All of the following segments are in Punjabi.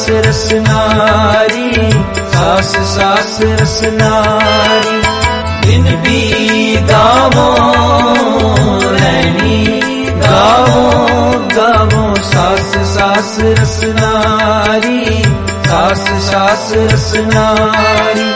ਸਾਸ ਰਸਨਾਰੀ ਸਾਸ ਸਾਸ ਰਸਨਾਰੀ ਦਿਨ ਵੀ ਗਾਵੋ ਰਹਿਣੀ ਗਾਵੋ ਗਾਵੋ ਸਾਸ ਸਾਸ ਰਸਨਾਰੀ ਸਾਸ ਸਾਸ ਰਸਨਾਰੀ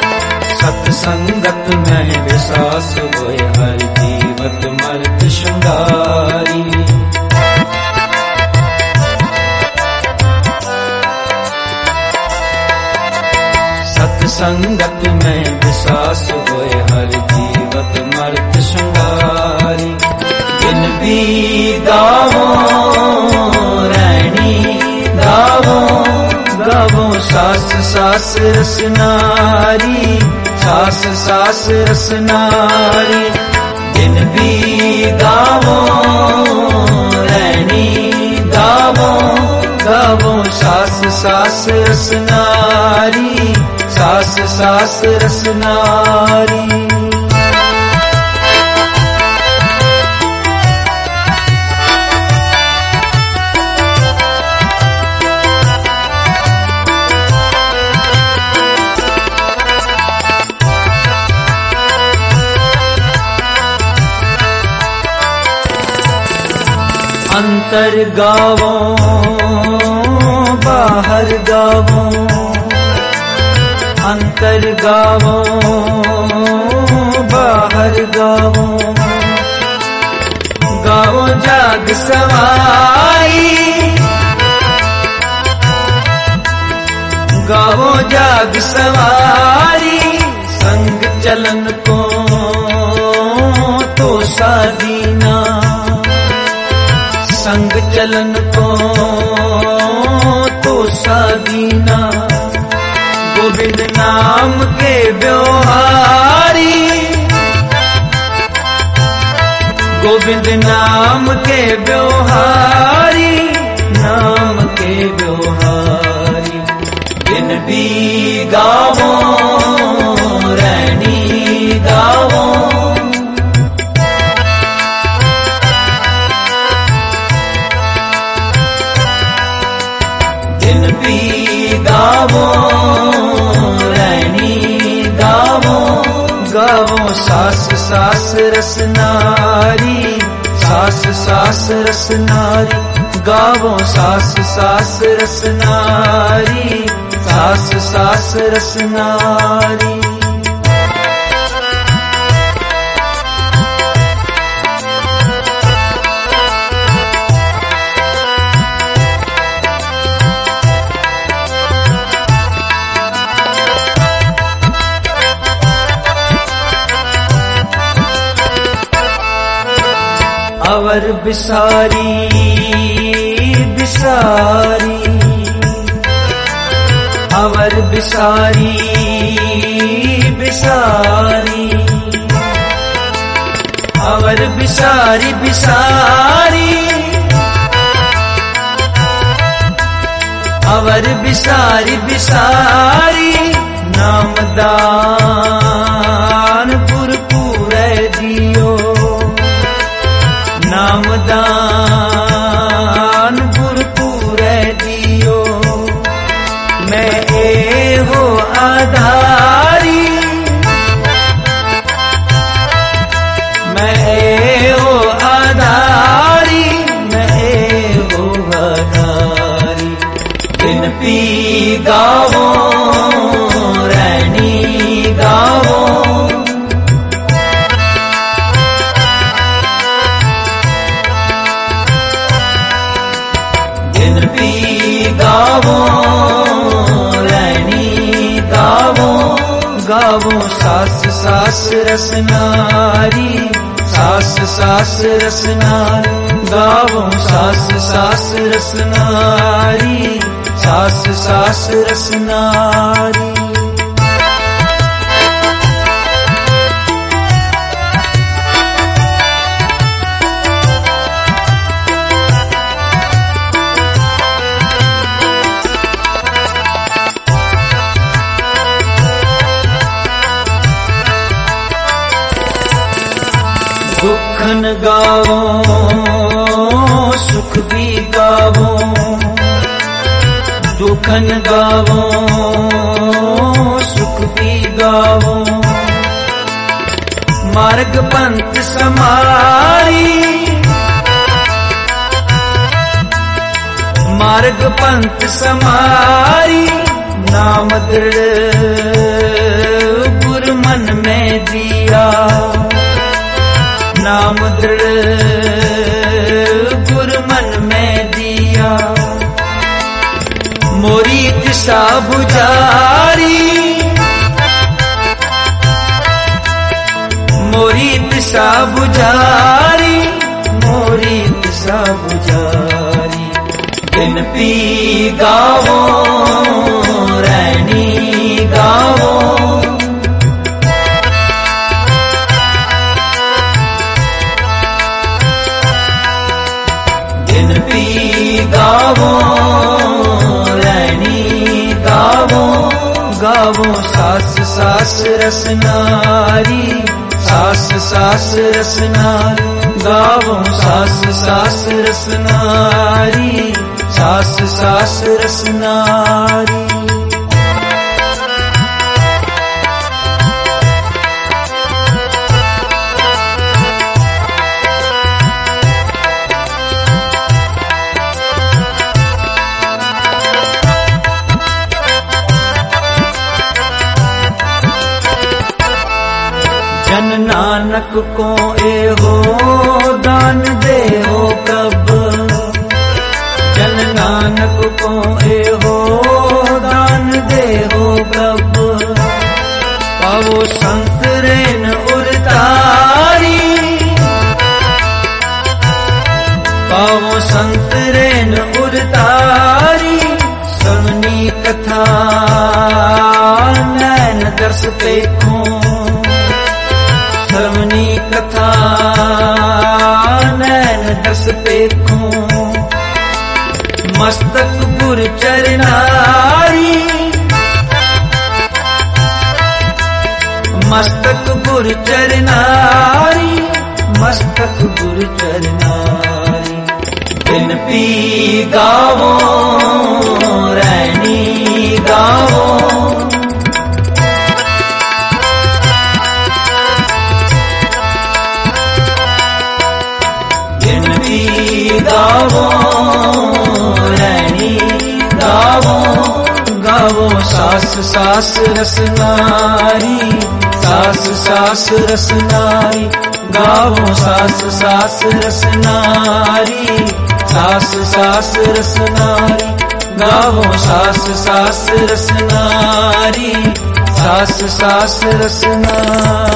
ਸਾਸ ਰਸਨਾਰੀ ਸਾਸ ਸਾਸ ਰਸਨਾਰੀ ਦਿਨ ਵੀ ਗਾਵੋ ਰਹਿਣੀ ਗਾਵੋ ਗਾਵੋ ਸਾਸ ਸਾਸ ਰਸਨਾਰੀ ਸਾਸ ਸਾਸ ਰਸਨਾਰੀ ਅੰਤਰ ਗਾਵੋ, ਬਾਹਰ ਗਾਵੋ। ਅੰਤਰ ਗਾਵੋ, ਬਾਹਰ ਗਾਵੋ। ਗਾਵੋ ਜਗ ਸਵਾਈ ਗਾਵੋ ਜਗ ਸਵਾਰੀ ਸੰਗ ਚਲਨ ਕੋ ਤੋ ਸਾਦੀਨਾ संग चलन को तो सादीना गोविंद नाम के व्यवहारी गोविंद नाम के व्यवहारी ਦਿਨ ਵੀ ਗਾਵੋ ਰਹਿਣੀ ਗਾਵੋ ਗਾਵੋ ਸਾਸ ਸਾਸ ਰਸਨਾਰੀ ਸਾਸ ਸਾਸ ਰਸਨਾਰੀ ਗਾਵੋ ਸਾਸ ਸਾਸ ਰਸਨਾਰੀ ਸਾਸ ਅਵਰ ਬਿਸਾਰੀ ਬਿਸਾਰੀ ਅਵਰ ਬਿਸਾਰੀ ਬਿਸਾਰੀ ਅਵਰ ਬਿਸਾਰੀ ਬਿਸਾਰੀ ਅਵਰ ਬਿਸਾਰੀ ਬਿਸਾਰੀ ਨਾਮਦਾਨ गावो सास सास रसनारी सास सास रसनारी गावो सास सास रसनारी सास सास रसनारी ਮੱਖਣ ਗਾਵੋ, ਸੁਖ ਵੀ ਗਾਵੋ। ਦੁਖਨ ਗਾਵੋ, ਸੁਖ ਵੀ ਗਾਵੋ। ਮਾਰਗ ਪੰਥ ਸਮਾਰੀ। ਮਾਰਗ ਪੰਥ ਸਮਾਰੀ। ਨਾਮ ਦਿਲ ਗੁਰ ਮਨ ਮੈਂ ਜੀਆ। मोरी दिशा बुझारी मोरी दिशा बुझारी मोरी दिशा बुझारी दिन पी गावो रैनी गावो ਆਵੋ ਸਾਸ ਸਾਸ ਰਸਨਾਰੀ ਸਾਸ ਸਾਸ ਰਸਨਾਰ ਗਾਵੋ ਸਾਸ ਸਾਸ ਰਸਨਾਰੀ ਸਾਸ ਸਾਸ ਰਸਨਾਰੀ ਨਾਨਕ ਕੋ ਇਹੋ ਦਾਨ ਦੇਹੋ ਪ੍ਰਭ। ਜਨ ਨਾਨਕ ਕੋ ਇਹੋ ਦਾਨ ਦੇਹੋ ਪ੍ਰਭ। ਪਾਵੋ ਸੰਤ ਰੇਨ ਉਰਤਾਰੀ। ਪਾਵੋ ਸੰਤ ਰੇਨ ਉਰਤਾਰੀ। ਸੁਣੀ ਕਥਾ ਨੈਣ ਦਰਸ ਤੇ ਖੋ ધર્મની કથા નૈન દસ પેખું મસ્તક ગુર ચરનારી મસ્તક ગુર ચરનારી મસ્તક ગુર ચરનારી બિન પી ગાવો રૈની ગાવો गावो रैनी गावो गावो सास सास रसनारी सास सास रसनारी गावो सास सास रसनारी सास सास रसनारी गावो सास सास रसनारी सास सास रसनारी